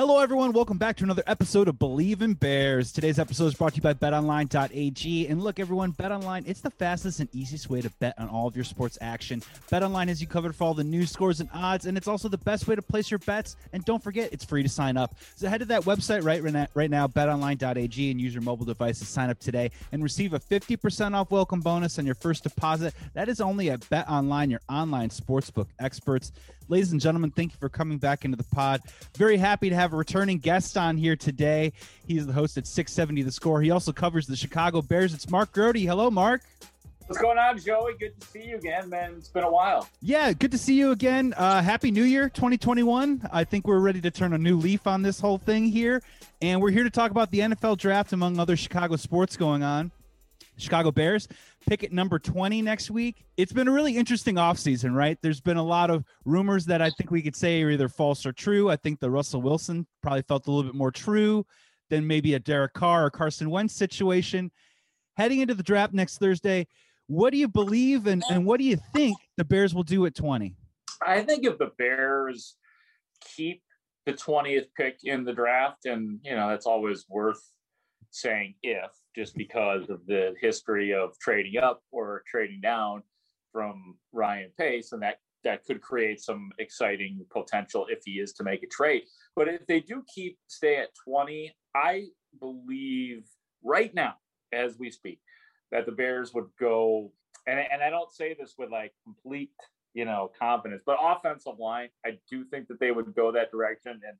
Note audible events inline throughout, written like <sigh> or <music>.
Hello, everyone. Welcome back to another episode of Bleav in Bears. Today's episode is brought to you by BetOnline.ag. And look, everyone, BetOnline, it's the fastest and easiest way to bet on all of your sports action. BetOnline has you covered for all the news, scores, and odds, and it's also the best way to place your bets. And don't forget, it's free to sign up. So head to that website right, right now, BetOnline.ag, and use your mobile device to sign up today and receive a 50% off welcome bonus on your first deposit. That is only at BetOnline, your online sportsbook experts. Ladies and gentlemen, thank you for coming back into the pod. Very happy to have a returning guest on here today. He's the host at 670 The Score. He also covers the Chicago Bears. It's Mark Grote. Hello, Mark. What's going on, Joey? Good to see you again, man. It's been a while. Yeah, good to see you again. Uh, Happy New Year 2021. I think we're ready to turn a new leaf on this whole thing here. And we're here to talk about the NFL draft, among other Chicago sports going on. Chicago Bears pick at number 20 next week. It's been a really interesting offseason, right? There's been a lot of rumors that I think we could say are either false or true. I think the Russell Wilson probably felt a little bit more true than maybe a Derek Carr or Carson Wentz situation. Heading into the draft next Thursday, what do you believe and, and what do you think the Bears will do at 20? I think if the Bears keep the 20th pick in the draft, and, you know, that's always worth saying if, just because of the history of trading up or trading down from Ryan Pace, and that that could create some exciting potential if he is to make a trade. But if they do keep stay at 20, I believe right now, as we speak, that the Bears would go and, and I don't say this with like complete, you know, confidence, but offensive line, I do think that they would go that direction. And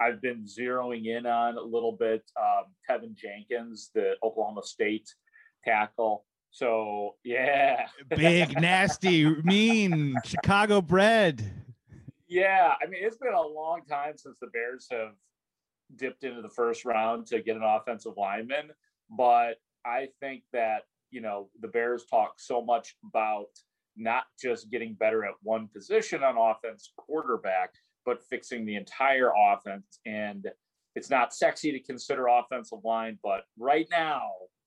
I've been zeroing in on a little bit um, Teven Jenkins, the Oklahoma State tackle. So yeah, big, <laughs> nasty, mean, Chicago bred. Yeah, I mean it's been a long time since the Bears have dipped into the first round to get an offensive lineman, but I think that you know the Bears talk so much about not just getting better at one position on offense, quarterback, but fixing the entire offense. And it's not sexy to consider offensive line, but right now,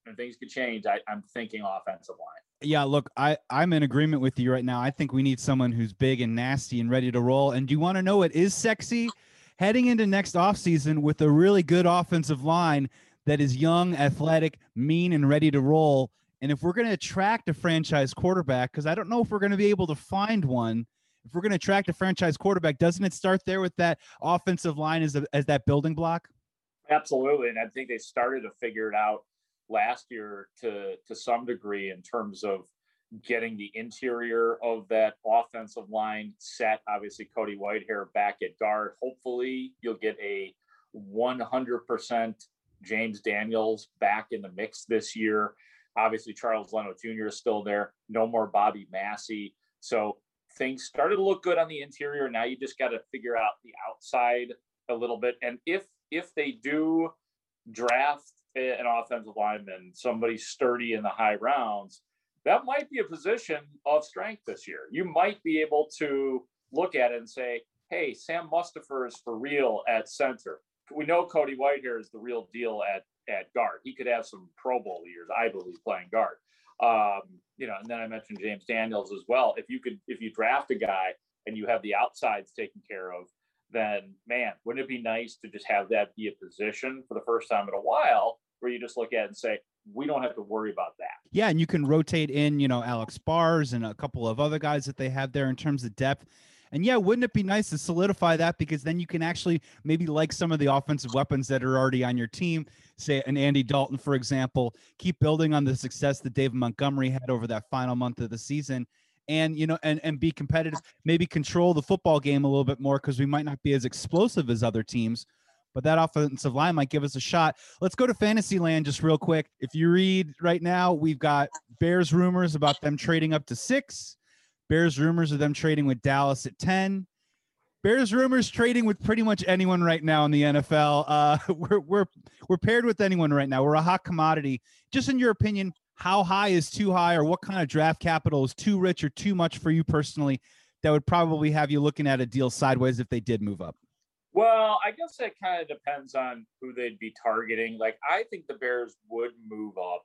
and things could change, I, I'm thinking offensive line. Yeah, look, I, I'm in agreement with you right now. I think we need someone who's big and nasty and ready to roll. And do you want to know what is sexy? Heading into next offseason with a really good offensive line that is young, athletic, mean, and ready to roll. And if we're going to attract a franchise quarterback, because I don't know if we're going to be able to find one, if we're going to attract a franchise quarterback, doesn't it start there with that offensive line as, a, as that building block? Absolutely. And I think they started to figure it out last year to, to some degree in terms of getting the interior of that offensive line set. Obviously, Cody Whitehair back at guard. Hopefully, you'll get a 100% James Daniels back in the mix this year. Obviously, Charles Leno Jr. is still there. No more Bobby Massie. So things started to look good on the interior. Now you just got to figure out the outside a little bit. And if if they do draft an offensive lineman, somebody sturdy in the high rounds, that might be a position of strength this year. You might be able to look at it and say, "Hey, Sam Mustipher is for real at center." We know Cody Whitehair is the real deal at at guard. He could have some Pro Bowl years, I believe, playing guard. Um, you know, and then I mentioned James Daniels as well. If you could, if you draft a guy and you have the outsides taken care of, then man, wouldn't it be nice to just have that be a position for the first time in a while where you just look at and say, we don't have to worry about that. Yeah, and you can rotate in, you know, Alex Bars and a couple of other guys that they have there in terms of depth. And yeah, wouldn't it be nice to solidify that because then you can actually maybe like some of the offensive weapons that are already on your team, say an Andy Dalton, for example, keep building on the success that David Montgomery had over that final month of the season. And you know, and and be competitive, maybe control the football game a little bit more because we might not be as explosive as other teams, but that offensive line might give us a shot. Let's go to fantasy land just real quick. If you read right now, we've got Bears rumors about them trading up to six. Bears rumors of them trading with Dallas at 10. Bears rumors trading with pretty much anyone right now in the NFL. Uh, <laughs> we're, we're, we're paired with anyone right now. We're a hot commodity. Just in your opinion, how high is too high or what kind of draft capital is too rich or too much for you personally that would probably have you looking at a deal sideways if they did move up? Well, I guess that kind of depends on who they'd be targeting. Like, I think the Bears would move up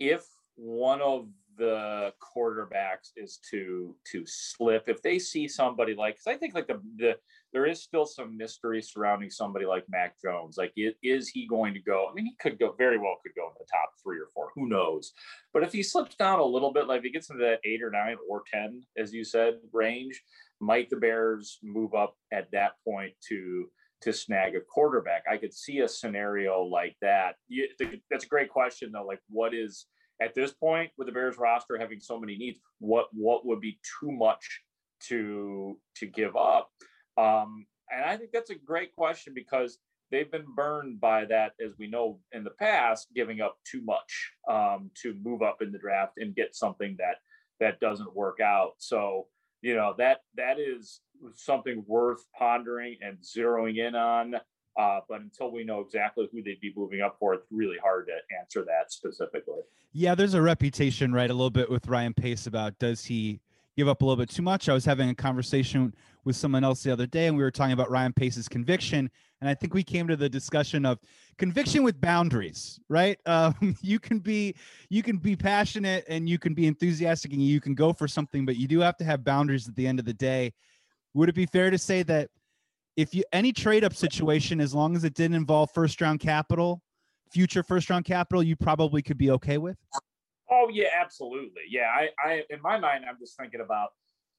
if one of the quarterbacks is to to slip if they see somebody like because I think like the the there is still some mystery surrounding somebody like Mac Jones. Like, is, he going to go? I mean, he could go very well could go in the top three or four. Who knows? But if he slips down a little bit, like if he gets into that eight or nine or ten, as you said, range, might the Bears move up at that point to to snag a quarterback? I could see a scenario like that. You, that's a great question though. Like, what is at this point with the Bears roster having so many needs? What what would be too much to to give up? Um, and I think that's a great question because they've been burned by that, as we know in the past, giving up too much um, to move up in the draft and get something that that doesn't work out. So you know that that is something worth pondering and zeroing in on. Uh, but until we know exactly who they'd be moving up for, it's really hard to answer that specifically. Yeah, there's a reputation, right, a little bit with Ryan Pace about does he give up a little bit too much. I was having a conversation with someone else the other day, and we were talking about Ryan Pace's conviction, and I think we came to the discussion of conviction with boundaries. Right? <laughs> Um, you can be you can be passionate and you can be enthusiastic and you can go for something, but you do have to have boundaries at the end of the day. Would it be fair to say that if you any trade up situation, as long as it didn't involve first round capital, future first round capital, you probably could be okay with? Oh yeah, absolutely. Yeah, I, I in my mind, I'm just thinking about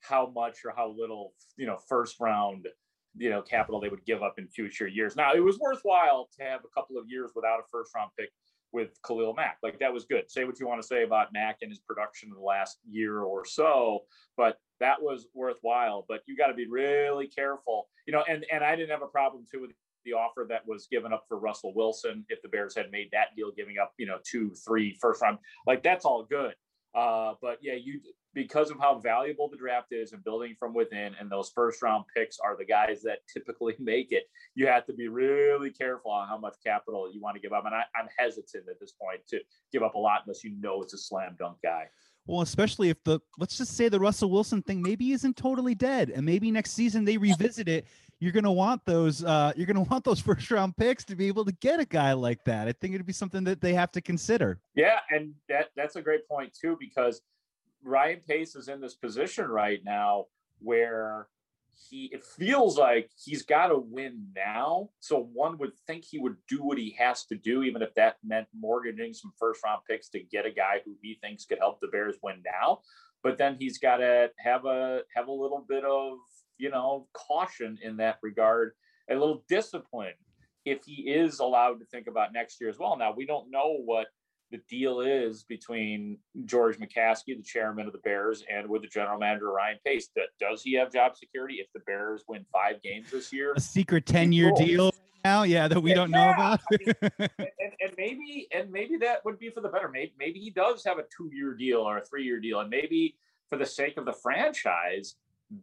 how much or how little you know first round you know capital they would give up in future years. Now it was worthwhile to have a couple of years without a first round pick with Khalil Mack. Like that was good. Say what you want to say about Mack and his production in the last year or so, but that was worthwhile. But you got to be really careful, you know. And and I didn't have a problem too with the offer that was given up for Russell Wilson. If the Bears had made that deal, giving up, you know, two, three first round, like that's all good. Uh, but yeah, you because of how valuable the draft is and building from within, and those first round picks are the guys that typically <laughs> make it. You have to be really careful on how much capital you want to give up. And I, I'm hesitant at this point to give up a lot unless you know it's a slam dunk guy. Well, especially if the let's just say the Russell Wilson thing maybe isn't totally dead, and maybe next season they revisit it. You're gonna want those. Uh, you're gonna <laughs> want those first round picks to be able to get a guy like that. I think it'd be something that they have to consider. Yeah, and that that's a great point too because Ryan Pace is in this position right now where he it feels like he's got to win now. So one would think he would do what he has to do, even if that meant mortgaging some first round picks to get a guy who he thinks could help the Bears win now. But then he's got to have a have a little bit of you know caution in that regard, a little discipline if he is allowed to think about next year as well. Now we don't know what the deal is between George McCaskey, the chairman of the Bears, and with the general manager Ryan Pace. That does he have job security if the Bears win five games this year? A secret ten-year cool. deal now, yeah, that we don't yeah, know about. I mean, <laughs> and, and, maybe, and maybe that would be for the better. Maybe, maybe he does have a two-year deal or a three-year deal, and maybe for the sake of the franchise,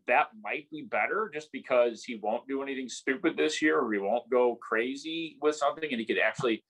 that might be better just because he won't do anything stupid this year or he won't go crazy with something and he could actually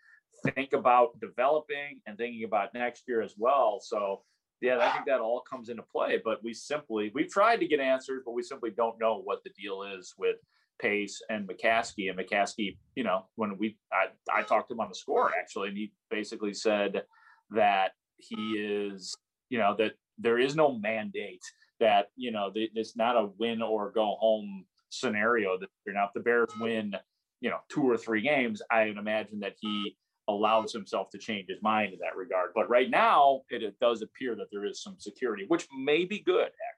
think about developing and thinking about next year as well. So yeah, I think that all comes into play. But we simply we've tried to get answers, but we simply don't know what the deal is with Pace and McCaskey. And McCaskey, you know, when we I, I talked to him on the score actually, and he basically said that he is, you know, that there is no mandate that you know it's not a win or go home scenario. That you know, if the Bears win, you know, two or three games, I would imagine that he allows himself to change his mind in that regard. But right now, it, it does appear that there is some security, which may be good, actually.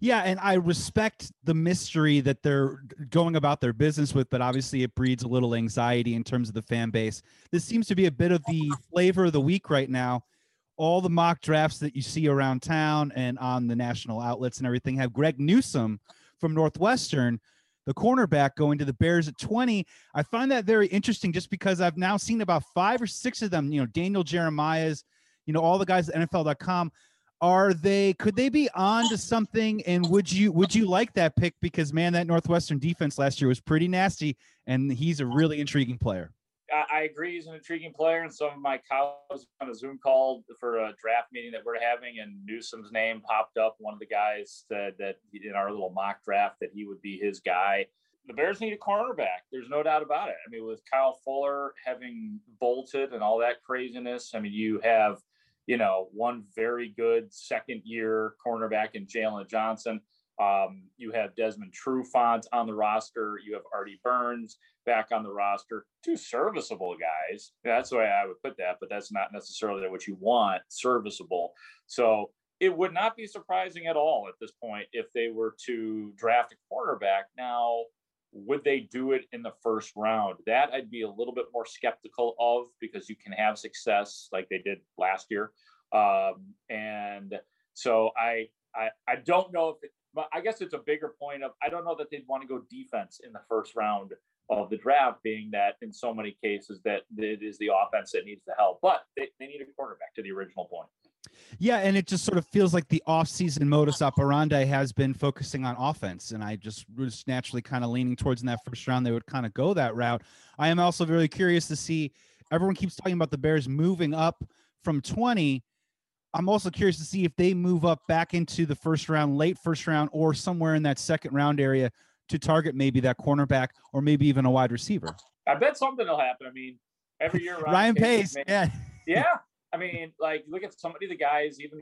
Yeah, and I respect the mystery that they're going about their business with, but obviously it breeds a little anxiety in terms of the fan base. This seems to be a bit of the flavor of the week right now. All the mock drafts that you see around town and on the national outlets and everything have Greg Newsome from Northwestern the cornerback going to the Bears at 20. I find that very interesting just because I've now seen about five or six of them, you know, Daniel Jeremiah's, you know, all the guys at NFL.com. Are they could they be on to something? And would you would you like that pick? Because man, that Northwestern defense last year was pretty nasty, and he's a really intriguing player. I, agree. He's an intriguing player, and some of my colleagues on a Zoom call for a draft meeting that we're having, and Newsome's name popped up. One of the guys said that in our little mock draft that he would be his guy. The Bears need a cornerback. There's no doubt about it. I mean, with Kyle Fuller having bolted and all that craziness, I mean, you have you know, one very good second year cornerback in Jaylon Johnson. Um, you have Desmond Trufant on the roster. You have Artie Burns back on the roster. Two serviceable guys. That's the way I would put that, but that's not necessarily what you want. Serviceable. So it would not be surprising at all at this point if they were to draft a quarterback. Now, would they do it in the first round? That I'd be a little bit more skeptical of because you can have success like they did last year. Um, and so I, I, I don't know if, it, but I guess it's a bigger point of I don't know that they'd want to go defense in the first round of the draft, being that in so many cases that it is the offense that needs the help, but they, they need a quarterback to the original point. Yeah, and it just sort of feels like the off-season modus uh-huh. operandi has been focusing on offense, and I just was naturally kind of leaning towards in that first round they would kind of go that route. I am also very curious to see. Everyone keeps talking about the Bears moving up from 20. I'm also curious to see if they move up back into the first round, late first round, or somewhere in that second round area to target maybe that cornerback or maybe even a wide receiver. I bet something will happen. I mean, every year Ryan, Ryan Pace, Pace yeah, yeah, <laughs> I mean, like look at some of the guys, even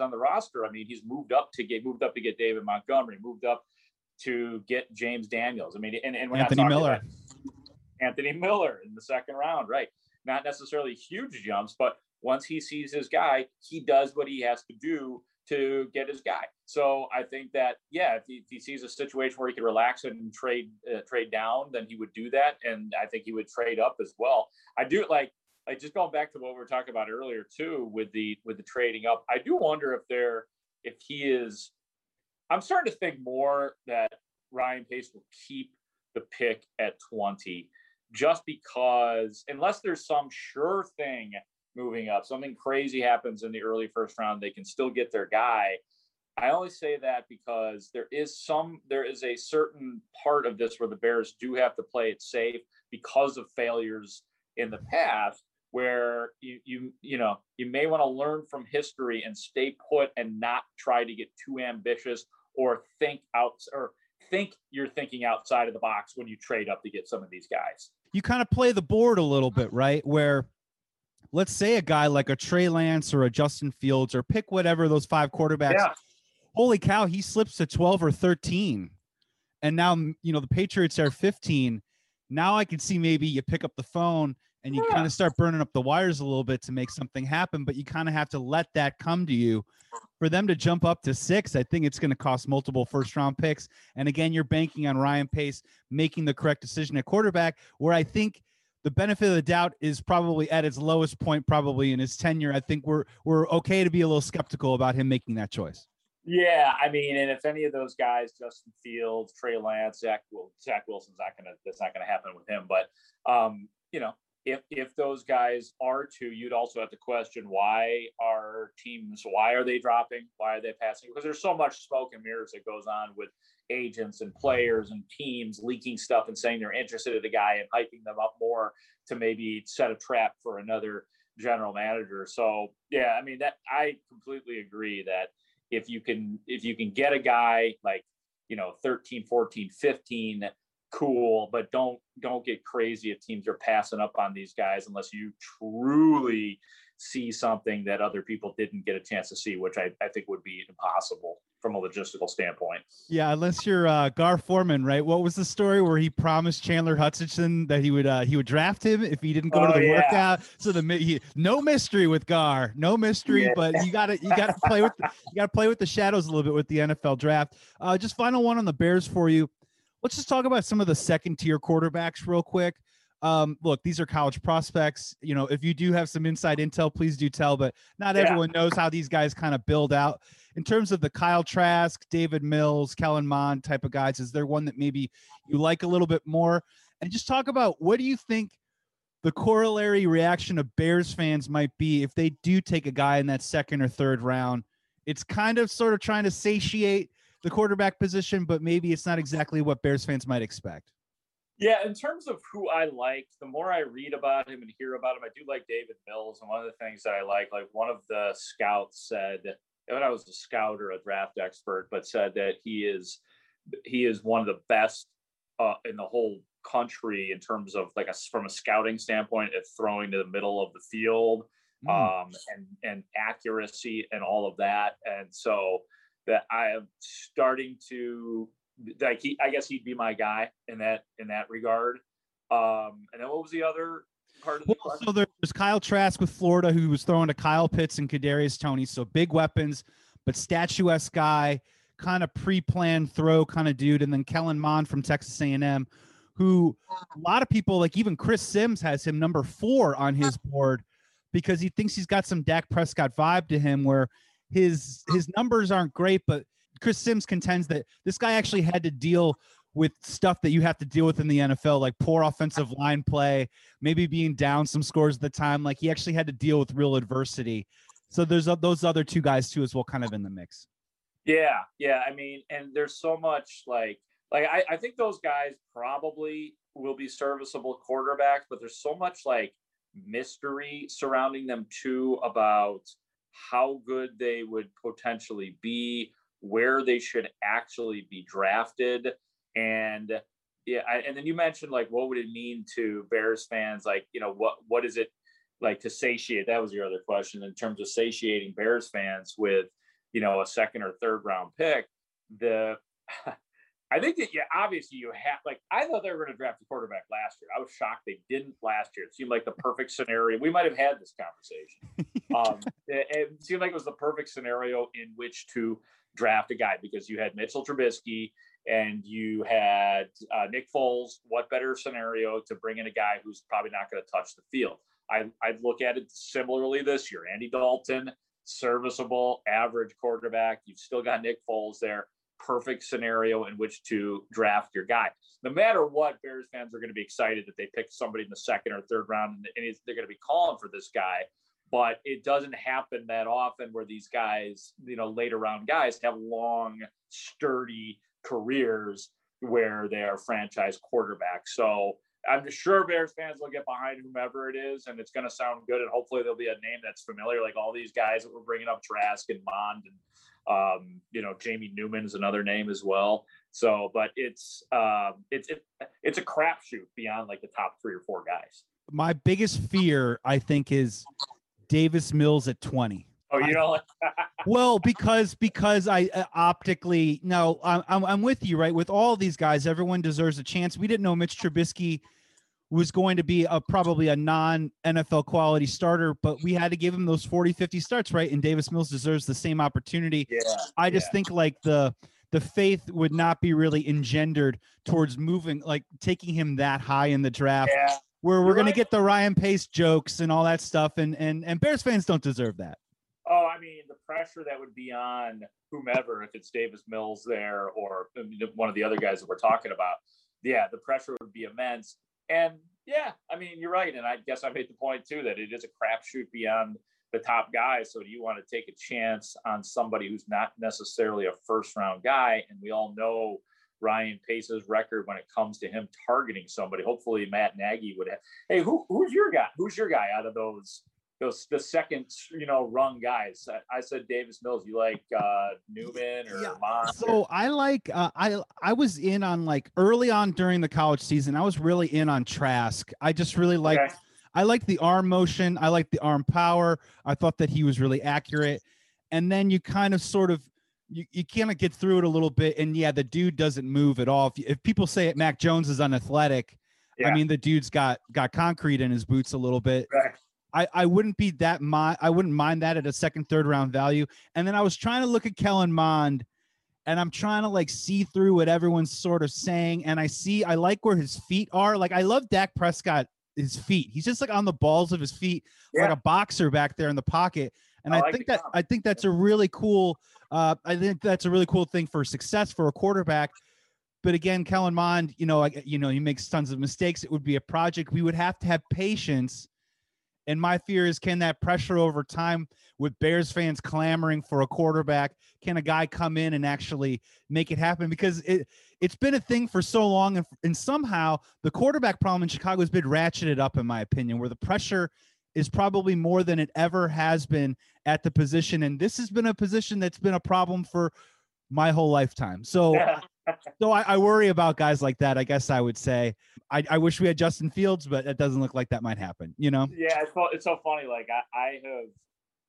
on the roster. I mean, he's moved up to get moved up to get David Montgomery, moved up to get James Daniels. I mean, and, and Anthony Miller. Anthony Miller in the second round, right? Not necessarily huge jumps, but once he sees his guy, he does what he has to do to get his guy. So I think that yeah, if he, if he sees a situation where he can relax and trade uh, trade down, then he would do that, and I think he would trade up as well. I do like like just going back to what we were talking about earlier too with the with the trading up i do wonder if they're if he is i'm starting to think more that ryan pace will keep the pick at 20 just because unless there's some sure thing moving up something crazy happens in the early first round they can still get their guy i only say that because there is some there is a certain part of this where the bears do have to play it safe because of failures in the past where you you you know you may want to learn from history and stay put and not try to get too ambitious or think out or think you're thinking outside of the box when you trade up to get some of these guys. You kind of play the board a little bit, right? Where let's say a guy like a Trey Lance or a Justin Fields or pick whatever those five quarterbacks. Yeah. Holy cow, he slips to 12 or 13. And now, you know, the Patriots are 15. Now I can see maybe you pick up the phone and you kind of start burning up the wires a little bit to make something happen but you kind of have to let that come to you for them to jump up to six i think it's going to cost multiple first round picks and again you're banking on ryan pace making the correct decision at quarterback where i think the benefit of the doubt is probably at its lowest point probably in his tenure i think we're we're okay to be a little skeptical about him making that choice yeah, I mean, and if any of those guys, Justin Fields, Trey Lance, Zach, well, Zach Wilson's not gonna, that's not gonna happen with him. But, um, you know, if if those guys are to, you'd also have to question why are teams why are they dropping? Why are they passing? Because there's so much smoke and mirrors that goes on with agents and players and teams leaking stuff and saying they're interested in the guy and hyping them up more to maybe set a trap for another general manager. So yeah, I mean that I completely agree that if you can if you can get a guy like you know 13 14 15 cool, but don't don't get crazy if teams are passing up on these guys unless you truly see something that other people didn't get a chance to see, which I, I think would be impossible from a logistical standpoint. Yeah, unless you're uh, Gar Forman, right? What was the story where he promised Chandler Hutchinson that he would uh, he would draft him if he didn't go oh, to the yeah. workout? So the he, no mystery with Gar, no mystery, yeah. but you got to you got to play with you got to play with the shadows a little bit with the NFL draft. Uh, just final one on the Bears for you let's just talk about some of the second tier quarterbacks real quick. Um, look, these are college prospects. You know, if you do have some inside intel, please do tell. But not yeah. everyone knows how these guys kind of build out. In terms of the Kyle Trask, Davis Mills, Kellen Mond type of guys, is there one that maybe you like a little bit more? And just talk about what do you think the corollary reaction of Bears fans might be if they do take a guy in that second or third round? It's kind of sort of trying to satiate the quarterback position, but maybe it's not exactly what Bears fans might expect. Yeah, in terms of who I like, the more I read about him and hear about him, I do like Davis Mills. And one of the things that I like, like one of the scouts said, when I was a scout or a draft expert, but said that he is he is one of the best uh, in the whole country in terms of like a from a scouting standpoint at throwing to the middle of the field mm. um, and and accuracy and all of that. And so that I am starting to like he, I guess he'd be my guy in that in that regard. Um, and then what was the other part of the well, So there's Kyle Trask with Florida who was throwing to Kyle Pitts and Kadarius Toney. So big weapons, but statuesque guy, kind of pre-planned throw kind of dude. And then Kellen Mond from Texas A&M, who a lot of people like even Chris Sims has him number four on his board because he thinks he's got some Dak Prescott vibe to him where his hmm. his numbers aren't great, but Chris Sims contends that this guy actually had to deal with stuff that you have to deal with in the NFL, like poor offensive line play, maybe being down some scores at the time. Like he actually had to deal with real adversity. So there's uh, those other two guys too as well, kind of in the mix. Yeah, yeah. I mean, and there's so much like like I, I think those guys probably will be serviceable quarterbacks, but there's so much like mystery surrounding them too about how good they would potentially be, where they should actually be drafted, and yeah, I, and then you mentioned like what would it mean to Bears fans? Like you know what what is it like to satiate? That was your other question in terms of satiating Bears fans with you know a second or third round pick. The I think that yeah, obviously you have like I thought they were going to draft a quarterback last year. I was shocked they didn't last year. It seemed like the perfect scenario. We might have had this conversation. <laughs> Um, it, it, seemed like it was the perfect scenario in which to draft a guy because you had Mitchell Trubisky and you had uh, Nick Foles. What better scenario to bring in a guy who's probably not going to touch the field? I, I'd look at it similarly this year. Andy Dalton, serviceable, average quarterback. You've still got Nick Foles there perfect scenario in which to draft your guy. No matter what, Bears fans are going to be excited that they pick somebody in the second or third round and they're going to be calling for this guy. But it doesn't happen that often where these guys, you know, later round guys have long, sturdy careers where they are franchise quarterbacks. So I'm sure Bears fans will get behind whomever it is, and it's going to sound good. And hopefully, there'll be a name that's familiar, like all these guys that we're bringing up, Trask and Mond and um, you know, Jamie Newman is another name as well. So, but it's um, it's it, it's a crapshoot beyond like the top three or four guys. My biggest fear, I think, is Davis Mills at twenty. Oh, you know. <laughs> well, because because I uh, optically no, I'm I'm with you right. With all these guys, everyone deserves a chance. We didn't know Mitch Trubisky was going to be a probably a non NFL quality starter, but we had to give him those 40, 50 starts, right? And Davis Mills deserves the same opportunity. Yeah, I just yeah. think like the the faith would not be really engendered towards moving like taking him that high in the draft. Yeah. Where we're You're gonna right. get the Ryan Pace jokes and all that stuff, and and and Bears fans don't deserve that. Oh, I mean, the pressure that would be on whomever, if it's Davis Mills there or one of the other guys that we're talking about, yeah, the pressure would be immense. And yeah, I mean, you're right. And I guess I made the point too that it is a crapshoot beyond the top guys. So do you want to take a chance on somebody who's not necessarily a first round guy? And we all know Ryan Pace's record when it comes to him targeting somebody. Hopefully Matt Nagy would have. Hey, who, who's your guy? Who's your guy out of those those the second you know rung guys. I, I said Davis Mills. You like uh, Newman or yeah. So I like uh, I I was in on like early on during the college season. I was really in on Trask. I just really liked. Okay. I liked the arm motion. I liked the arm power. I thought that he was really accurate. And then you kind of sort of you, you kind of get through it a little bit. And yeah, the dude doesn't move at all. If, if people say it, Mac Jones is unathletic. Yeah. I mean, the dude's got got concrete in his boots a little bit. Right. I, I wouldn't be that mind I wouldn't mind that at a second, third round value. And then I was trying to look at Kellen Mond and I'm trying to like see through what everyone's sort of saying. And I see I like where his feet are. Like I love Dak Prescott, his feet. He's just like on the balls of his feet, yeah. like a boxer back there in the pocket. And I, I like think that I think that's a really cool uh I think that's a really cool thing for success for a quarterback. But again, Kellen Mond, you know, I, you know, he makes tons of mistakes. It would be a project. We would have to have patience and my fear is can that pressure over time with Bears fans clamoring for a quarterback, can a guy come in and actually make it happen? Because it it's been a thing for so long, and, and somehow the quarterback problem in Chicago has been ratcheted up, in my opinion, where the pressure is probably more than it ever has been at the position. And this has been a position that's been a problem for my whole lifetime. So yeah. So I, I, worry about guys like that. I guess I would say I, I wish we had Justin Fields, but it doesn't look like that might happen. You know? Yeah, it's, it's so funny. Like I, I have,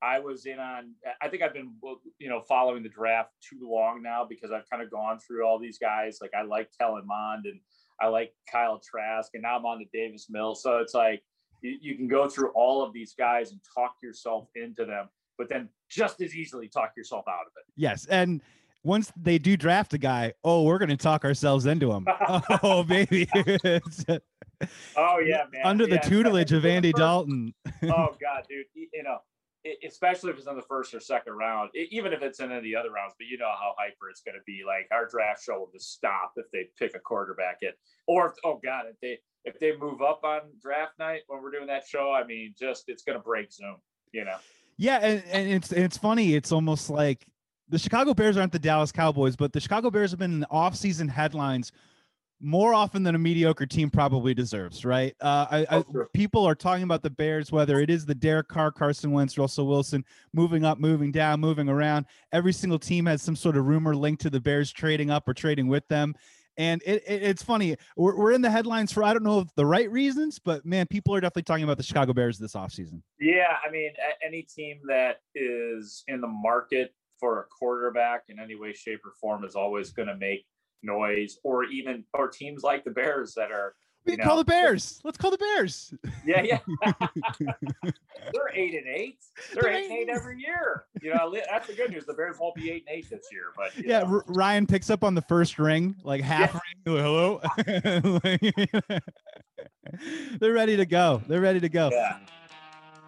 I was in on. I think I've been, you know, following the draft too long now because I've kind of gone through all these guys. Like I like Kellen Mond and I like Kyle Trask, and now I'm on to Davis Mills. So it's like you, you can go through all of these guys and talk yourself into them, but then just as easily talk yourself out of it. Yes, and once they do draft a guy, oh, we're going to talk ourselves into him. <laughs> oh, baby. <laughs> oh, yeah, man. Under the yeah, tutelage of <laughs> Andy Dalton. oh, God, dude. You know, especially if it's in the first or second round, even if it's in any of the other rounds, but you know how hyper it's going to be. Like our draft show will just stop if they pick a quarterback it, or if, oh God, if they, if they move up on draft night when we're doing that show, I mean, just, it's going to break Zoom, you know? Yeah. And, and it's, it's funny. It's almost like the Chicago Bears aren't the Dallas Cowboys, but the Chicago Bears have been in the offseason headlines more often than a mediocre team probably deserves, right? Uh, I, I, people are talking about the Bears, whether it is the Derek Carr, Carson Wentz, Russell Wilson, moving up, moving down, moving around. Every single team has some sort of rumor linked to the Bears trading up or trading with them. And it, it, it's funny. We're, we're in the headlines for I don't know the right reasons, but man, people are definitely talking about the Chicago Bears this offseason. Yeah, I mean, any team that is in the market for a quarterback in any way, shape, or form is always going to make noise, or even or teams like the Bears that are. We call the Bears. Let's call the Bears. Yeah, yeah. <laughs> <laughs> They're eight and eight. They're, They're eight and eight every year. You know, that's the good news. The Bears won't be eight and eight this year. But yeah, R- Ryan picks up on the first ring, like half yeah. ring. Hello. <laughs> They're ready to go. They're ready to go. Yeah.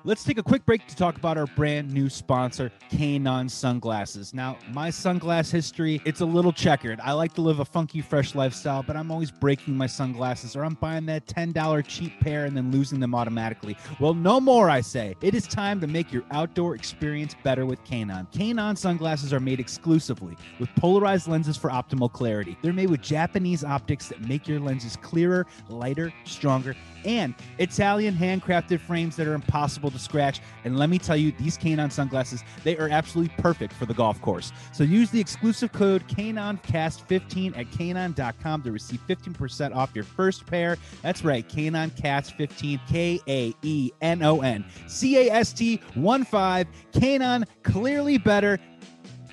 Let's take a quick break to talk about our brand new sponsor, Kaenon Sunglasses. Now, my sunglass history, it's a little checkered. I like to live a funky, fresh lifestyle, but I'm always breaking my sunglasses or I'm buying that $10 cheap pair and then losing them automatically. Well, no more, I say. It is time to make your outdoor experience better with Kaenon. Kaenon sunglasses are made exclusively with polarized lenses for optimal clarity. They're made with Japanese optics that make your lenses clearer, lighter, stronger, and Italian handcrafted frames that are impossible to scratch. And let me tell you, these Kaenon sunglasses, they are absolutely perfect for the golf course. So use the exclusive code KaenonCast15 at Kaenon.com to receive 15% off your first pair. That's right, KaenonCast15, K A E N O N C A S T 1 5. Kaenon, clearly better.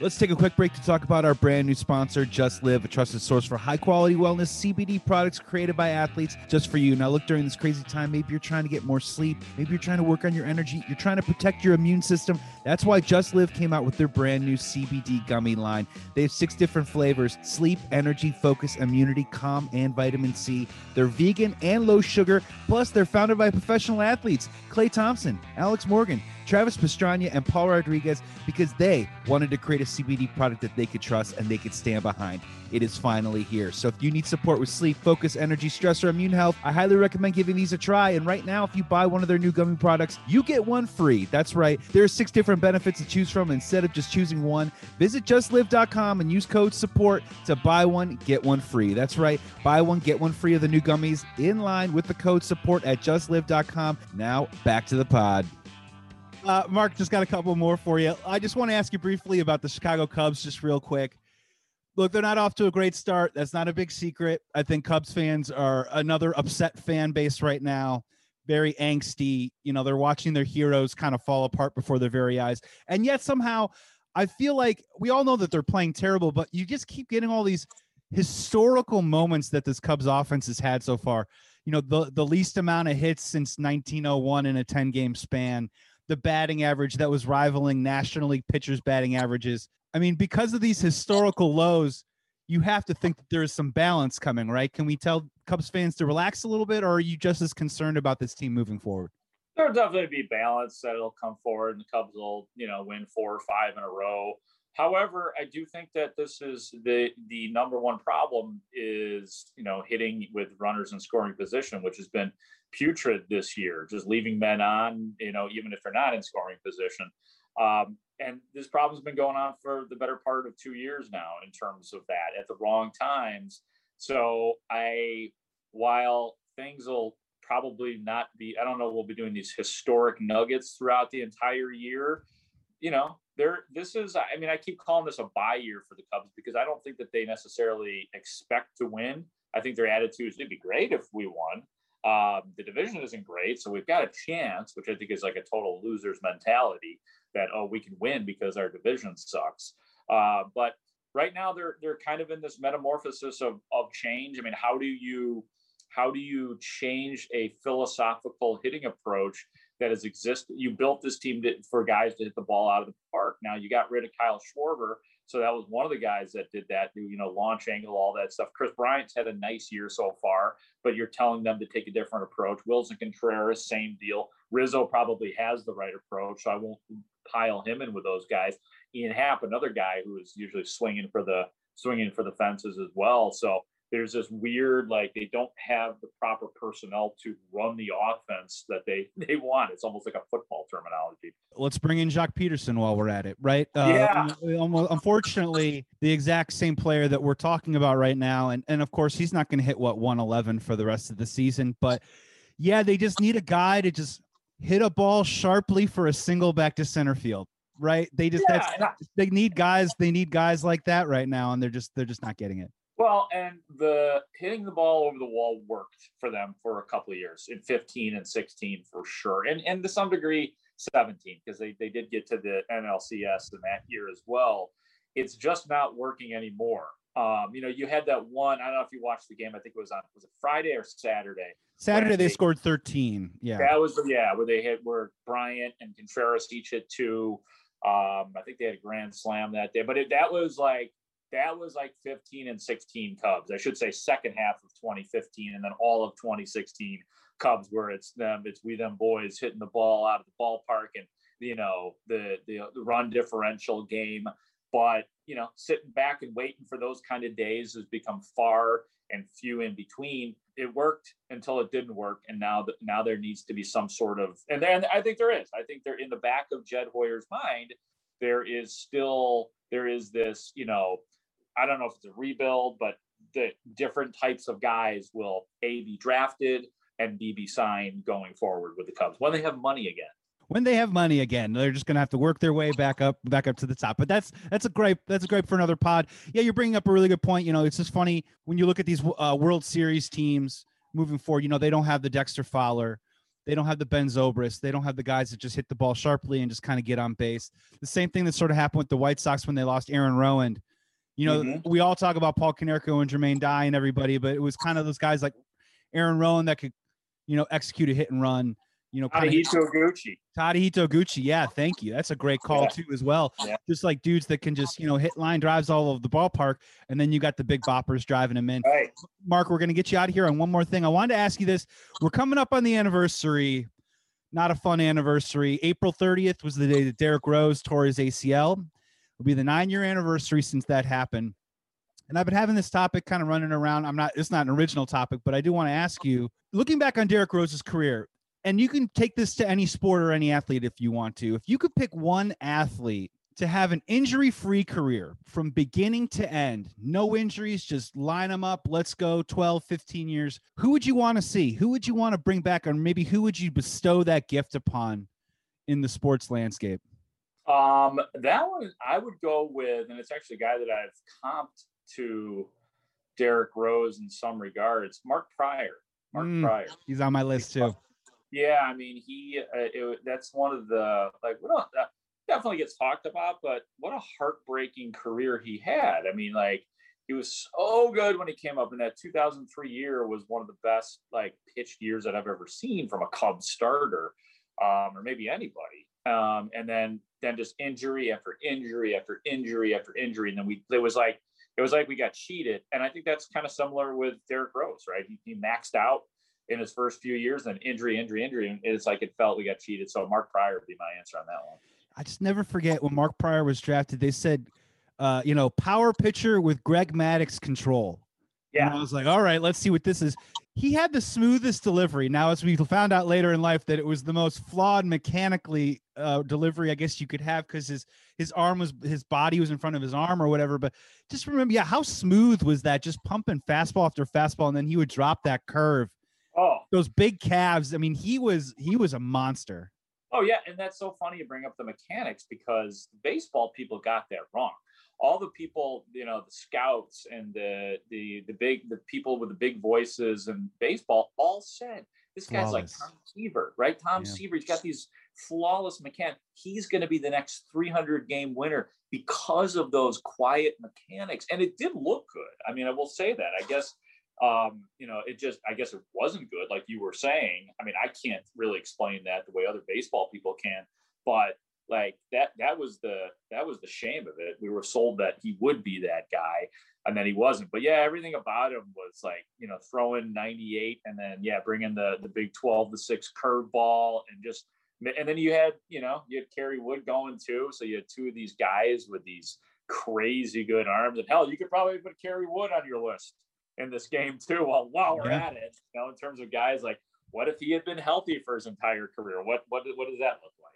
Let's take a quick break to talk about our brand new sponsor, Just Live, a trusted source for high quality wellness CBD products created by athletes just for you. Now, look, during this crazy time, maybe you're trying to get more sleep, maybe you're trying to work on your energy, you're trying to protect your immune system. That's why Just Live came out with their brand new CBD gummy line. They have six different flavors sleep, energy, focus, immunity, calm, and vitamin C. They're vegan and low sugar, plus, they're founded by professional athletes Klay Thompson, Alex Morgan. Travis Pastrana and Paul Rodriguez because they wanted to create a CBD product that they could trust and they could stand behind. It is finally here. So if you need support with sleep, focus, energy, stress, or immune health, I highly recommend giving these a try. And right now, if you buy one of their new gummy products, you get one free. That's right. There are six different benefits to choose from. Instead of just choosing one, visit justlive.com and use code support to buy one, get one free. That's right. Buy one, get one free of the new gummies in line with the code support at justlive.com. Now back to the pod. Uh, Mark, just got a couple more for you. I just want to ask you briefly about the Chicago Cubs, just real quick. Look, they're not off to a great start. That's not a big secret. I think Cubs fans are another upset fan base right now, very angsty. You know, they're watching their heroes kind of fall apart before their very eyes. And yet, somehow, I feel like we all know that they're playing terrible, but you just keep getting all these historical moments that this Cubs offense has had so far. You know, the, the least amount of hits since 1901 in a 10 game span the batting average that was rivaling National League pitchers' batting averages. I mean, because of these historical lows, you have to think that there is some balance coming, right? Can we tell Cubs fans to relax a little bit, or are you just as concerned about this team moving forward? There'll definitely be balance that it'll come forward, and the Cubs will, you know, win four or five in a row. However, I do think that this is the the number one problem is you know hitting with runners in scoring position, which has been putrid this year, just leaving men on, you know, even if they're not in scoring position. Um, and this problem's been going on for the better part of two years now in terms of that at the wrong times. So I, while things will probably not be, I don't know, we'll be doing these historic nuggets throughout the entire year. You know, there this is i mean i keep calling this a buy year for the cubs because i don't think that they necessarily expect to win. I think their attitude is it'd be great if we won. Um, the division isn't great so we've got a chance which i think is like a total losers mentality that oh we can win because our division sucks. Uh, but right now they're they're kind of in this metamorphosis of of change. I mean how do you how do you change a philosophical hitting approach that has existed. You built this team to, for guys to hit the ball out of the park. Now you got rid of Kyle Schwarber, so that was one of the guys that did that. You know, launch angle, all that stuff. Kris Bryant's had a nice year so far, but you're telling them to take a different approach. Willson Contreras, same deal. Rizzo probably has the right approach, so I won't pile him in with those guys. Ian Happ, another guy who is usually swinging for the swinging for the fences as well. So there's this weird like they don't have the proper personnel to run the offense that they <laughs> they want. It's almost like a football terminology. Let's bring in Joc Pederson while we're at it, right? Uh, yeah. unfortunately, the exact same player that we're talking about right now, and and of course he's not going to hit what 111 for the rest of the season, but yeah, they just need a guy to just hit a ball sharply for a single back to center field right they just yeah, that's they need guys they need guys like that right now and they're just they're just not getting it well, and the hitting the ball over the wall worked for them for a couple of years in 15 and 16 for sure. And and to some degree 17 because they, they did get to the NLCS in that year as well. It's just not working anymore. Um, you know, you had that one. I don't know if you watched the game. I think it was on was it Friday or Saturday. Saturday they, they, scored 13. Yeah, that was yeah where they hit where Bryant and Contreras each hit two. Um, I think they had a grand slam that day, but it, that was like that was like 15 and 16 Cubs. I should say second half of 2015 and then all of 2016 Cubs where it's them, it's we them boys hitting the ball out of the ballpark and you know the the, the run differential game. But you know, sitting back and waiting for those kind of days has become far and few in between. It worked until it didn't work, and now that now there needs to be some sort of and then I think there is. I think they're in the back of Jed Hoyer's mind. There is still there is this you know I don't know if it's a rebuild, but the different types of guys will a be drafted and b be signed going forward with the Cubs when they have money again. When they have money again, they're just going to have to work their way back up, back up to the top. But that's that's a great that's a great for another pod. Yeah, you're bringing up a really good point. You know, it's just funny when you look at these uh, World Series teams moving forward. You know, they don't have the Dexter Fowler, they don't have the Ben Zobrist. They don't have the guys that just hit the ball sharply and just kind of get on base. The same thing that sort of happened with the White Sox when they lost Aaron Rowand you know, mm-hmm. we all talk about Paul Konerko and Jermaine Dye and everybody, but it was kind of those guys like Aaron Rowand that could, you know, execute a hit and run. You know, Tadahito Iguchi. Tadahito Iguchi. Yeah, thank you. That's a great call yeah. too, as well. Yeah. Just like dudes that can just, you know, hit line drives all over the ballpark, and then you got the big boppers driving them in. Right. Mark, we're gonna get you out of here on one more thing. I wanted to ask you this. We're coming up on the anniversary. Not a fun anniversary. April 30th was the day that Derrick Rose tore his ACL. It'll be the nine year anniversary since that happened. And I've been having this topic kind of running around. I'm not, it's not an original topic, but I do want to ask you looking back on Derrick Rose's career, and you can take this to any sport or any athlete if you want to. If you could pick one athlete to have an injury free career from beginning to end, no injuries, just line them up, let's go 12, 15 years, who would you want to see? Who would you want to bring back? Or maybe who would you bestow that gift upon in the sports landscape? Um, that one I would go with, and it's actually a guy that I've comped to Derrick Rose in some regards. Mark Prior. Mark mm, Prior. He's on my list too. Yeah, I mean, he uh, it, that's one of the like we don't uh, definitely gets talked about, but what a heartbreaking career he had. I mean, like he was so good when he came up and that 2003 year was one of the best like pitched years that I've ever seen from a Cubs starter, um, or maybe anybody. Um, and then then just injury after injury after injury after injury, and then we it was like it was like we got cheated. And I think that's kind of similar with Derrick Rose, right? He, he maxed out in his first few years, and injury, injury, injury. And it's like it felt we got cheated. So Mark Prior would be my answer on that one. I just never forget when Mark Prior was drafted, they said, uh, you know, power pitcher with Greg Maddux control. Yeah. And I was like, all right, let's see what this is. He had the smoothest delivery. Now, as we found out later in life, that it was the most flawed mechanically uh, delivery I guess you could have because his his arm was his body was in front of his arm or whatever. But just remember, yeah, how smooth was that? Just pumping fastball after fastball, and then he would drop that curve. Oh, those big calves. I mean, he was he was a monster. Oh yeah, and that's so funny you bring up the mechanics because baseball people got that wrong. All the people, you know, the scouts and the the the big the people with the big voices and baseball all said this guy's flawless. like Tom Seaver, right? Tom yeah. Seaver, he's got these flawless mechanics. He's going to be the next 300 game winner because of those quiet mechanics. And it did look good. I mean, I will say that. I guess um, you know, it just, I guess it wasn't good, like you were saying. I mean, I can't really explain that the way other baseball people can, but like that, that was the, that was the shame of it. We were sold that he would be that guy and then he wasn't. But yeah, everything about him was like, you know, throwing 98 and then, yeah, bringing the, the big 12 to 6 curveball and just, and then you had, you know, you had Kerry Wood going too. So you had two of these guys with these crazy good arms. And hell, you could probably put Kerry Wood on your list in this game too. While while we're yeah. at it, you know, in terms of guys like, what if he had been healthy for his entire career? What what what does that look like?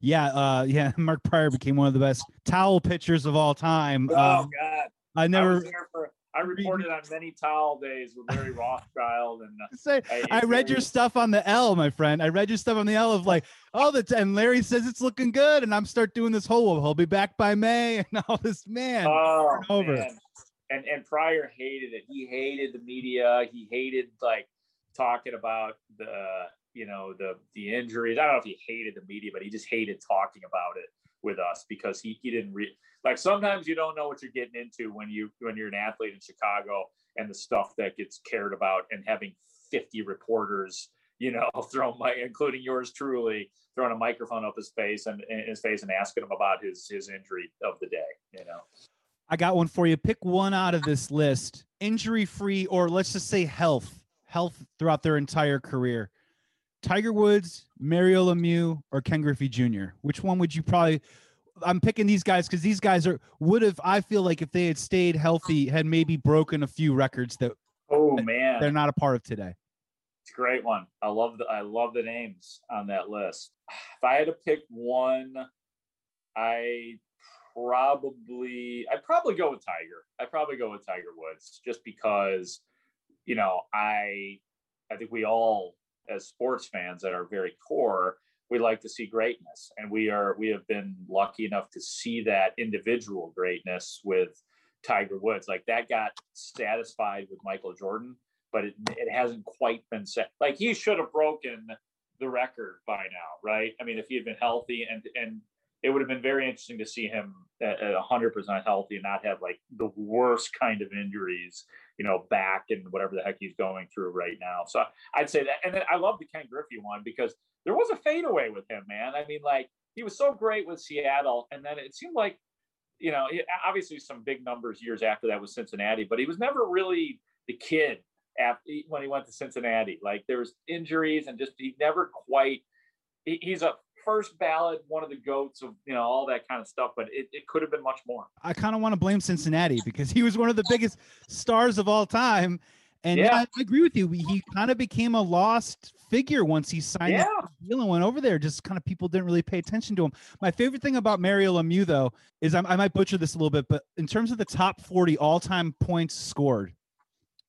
Yeah, uh, yeah. <laughs> Mark Prior became one of the best towel pitchers of all time. Oh um, God, I never. I, for, I reported on many towel days with Larry Rothschild and. Uh, Say, I, I read your stuff on the L, my friend. I read your stuff on the L of like, oh, the and Larry says it's looking good, and I'm start doing this whole. He'll be back by May, <laughs> and all this man. Oh, over. Man and and Prior hated it. He hated the media. He hated like talking about the you know the the injuries. I don't know if he hated the media, but he just hated talking about it with us because he he didn't re- like sometimes you don't know what you're getting into when you when you're an athlete in Chicago and the stuff that gets cared about and having 50 reporters you know <laughs> throw my including yours truly throwing a microphone up his face and his face and asking him about his his injury of the day you know I got one for you. Pick one out of this list, injury free, or let's just say health, health throughout their entire career. Tiger Woods, Mario Lemieux, or Ken Griffey Jr. Which one would you probably? I'm picking these guys because these guys are would have. I feel like if they had stayed healthy, had maybe broken a few records that. Oh man, they're not a part of today. It's a great one. I love the I love the names on that list. If I had to pick one, I probably I'd probably go with Tiger. I'd probably go with Tiger Woods just because, you know, I I think we all as sports fans at our very core, we like to see greatness. And we are we have been lucky enough to see that individual greatness with Tiger Woods. Like that got satisfied with Michael Jordan, but it, it hasn't quite been set. Like he should have broken the record by now, right? I mean, if he had been healthy and and it would have been very interesting to see him at, at 100% healthy and not have like the worst kind of injuries, you know, back and whatever the heck he's going through right now. So I'd say that. And then I love the Ken Griffey one because there was a fadeaway with him, man. I mean, like he was so great with Seattle. And then it seemed like, you know, obviously some big numbers years after that was Cincinnati, but he was never really the kid after when he went to Cincinnati. Like there was injuries and just he never quite. he's a first ballot, one of the goats of you know all that kind of stuff, but it, it could have been much more. I kind of want to blame Cincinnati because he was one of the biggest stars of all time. And yeah, yeah I agree with you. He kind of became a lost figure once he signed yeah. deal and went over there. Just kind of people didn't really pay attention to him. My favorite thing about Mario Lemieux, though, is I, I might butcher this a little bit, but in terms of the top 40 all time points scored,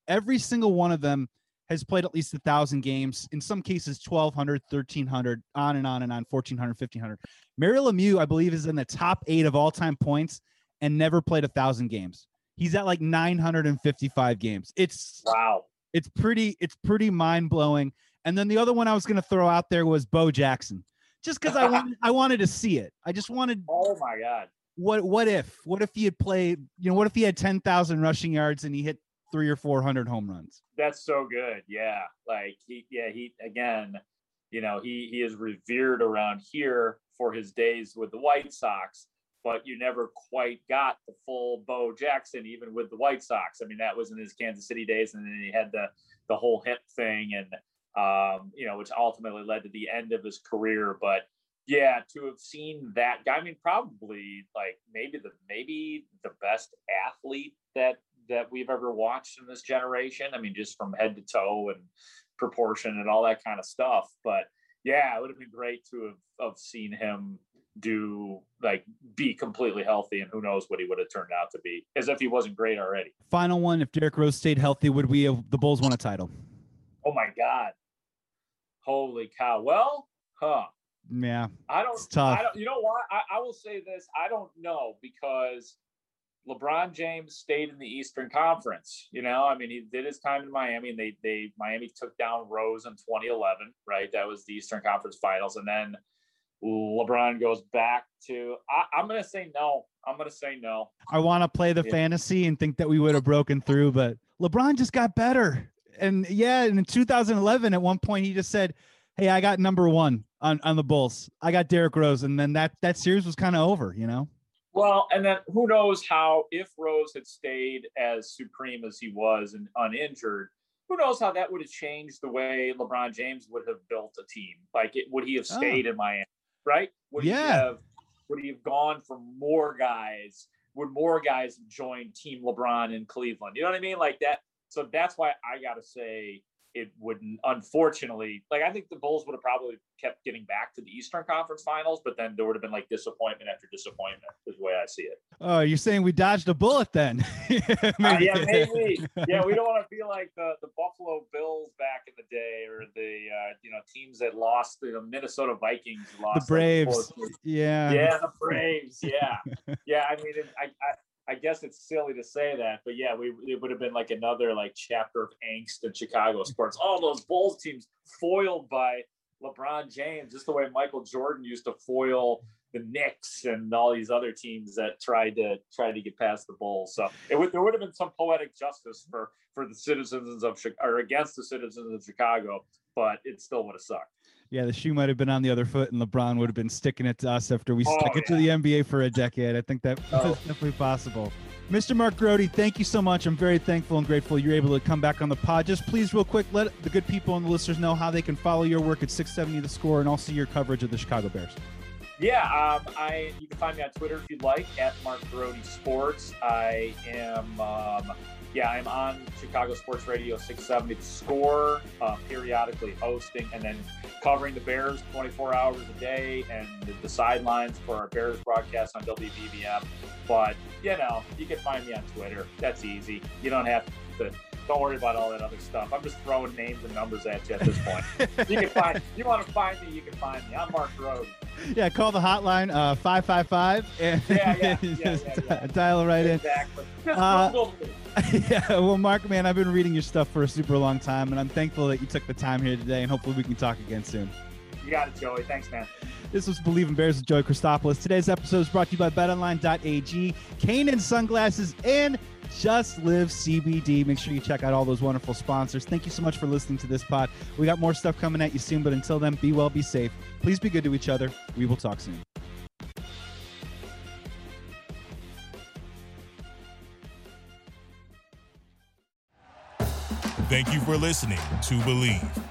every single one of them has played at least a thousand games, in some cases 1200, 1300, on and on and on, 1400, 1500. Mario Lemieux, I believe, is in the top eight of all time points and never played a thousand games. He's at like 955 games. It's wow. It's pretty, it's pretty mind blowing. And then the other one I was going to throw out there was Bo Jackson, just because I wanted, I wanted to see it. I just wanted. <laughs> Oh my god. What what if what if he had played? You know, what if he had 10,000 rushing yards and he hit three or four hundred home runs. That's so good. Yeah, like he, yeah, he again, you know, he he is revered around here for his days with the White Sox, but you never quite got the full Bo Jackson even with the White Sox. I mean, that was in his Kansas City days, and then he had the the whole hip thing, and um, you know, which ultimately led to the end of his career. But yeah, to have seen that guy, I mean, probably like maybe the maybe the best athlete that that we've ever watched in this generation. I mean, just from head to toe and proportion and all that kind of stuff. But yeah, it would have been great to have, have seen him do like be completely healthy and who knows what he would have turned out to be as if he wasn't great already. Final one, if Derrick Rose stayed healthy, would we have the Bulls won a title? Oh my God. Holy cow. Well, huh. Yeah. I don't. It's tough. I don't. You know what? I, I will say this. I don't know because LeBron James stayed in the Eastern Conference. You know, I mean, he did his time in Miami, and they they Miami took down Rose in 2011. Right, that was the Eastern Conference Finals, and then LeBron goes back to. I, I'm going to say no. I'm going to say no. I want to play the Yeah. fantasy and think that we would have broken through, but LeBron just got better. And yeah, and in 2011, at one point, he just said, "Hey, I got number one on on the Bulls. I got Derrick Rose," and then that that series was kind of over. You know. Well, and then who knows how if Rose had stayed as supreme as he was and uninjured, who knows how that would have changed the way LeBron James would have built a team? Like, it, would he have Oh. stayed in Miami? Right? Would he have? Would he have gone for more guys? Would more guys join Team LeBron in Cleveland? You know what I mean? Like that. So that's why I got to say it wouldn't. Unfortunately, like I think the Bulls would have probably kept getting back to the Eastern Conference Finals, but then there would have been like disappointment after disappointment. Is the way I see it. Oh, you're saying we dodged a bullet then? <laughs> Uh, yeah, maybe. Yeah, we don't want to be like the, the Buffalo Bills back in the day, or the uh, you know teams that lost the Minnesota Vikings lost the Braves. Yeah. yeah, the Braves. Yeah, yeah. I mean, it, I, I I guess it's silly to say that, but yeah, we it would have been like another like chapter of angst in Chicago sports. All those Bulls teams foiled by LeBron James, just the way Michael Jordan used to foil the Knicks and all these other teams that tried to try to get past the Bulls. So it would there would have been some poetic justice for for the citizens of Chicago or against the citizens of Chicago, but it still would have sucked. Yeah, the shoe might have been on the other foot, and LeBron would have been sticking it to us after we Oh, stuck it to the NBA for a decade. I think that Oh. that's definitely possible. Mr. Mark Grote, thank you so much. I'm very thankful and grateful you're able to come back on the pod. Just please, real quick, let the good people and the listeners know how they can follow your work at 670 The Score and also your coverage of the Chicago Bears. Yeah, um, I you can find me on Twitter if you'd like at Mark Grote Sports. I am um, yeah, I'm on Chicago Sports Radio 670 The Score, uh, periodically hosting and then covering the Bears 24 hours a day and the, the sidelines for our Bears broadcast on WBBM. But you know, you can find me on Twitter. That's easy. You don't have to. Don't worry about all that other stuff. I'm just throwing names and numbers at you at this point. you can find. You want to find me? You can find me. I'm Mark Grote. Yeah, call the hotline uh, 555 and Yeah, yeah, yeah, <laughs> just yeah, yeah. dial right in. Exactly. Uh, <laughs> yeah, well, Mark, man, I've been reading your stuff for a super long time, and I'm thankful that you took the time here today, and hopefully we can talk again soon. You got it, Joey. Thanks, man. This was Bleav in Bears with Joey Christopoulos. Today's episode is brought to you by BetOnline.ag, Kaenon Sunglasses, and Just Live CBD. Make sure you check out all those wonderful sponsors. Thank you so much for listening to this pod. We got more stuff coming at you soon, but until then, be well, be safe. Please be good to each other. We will talk soon. Thank you for listening to Bleav.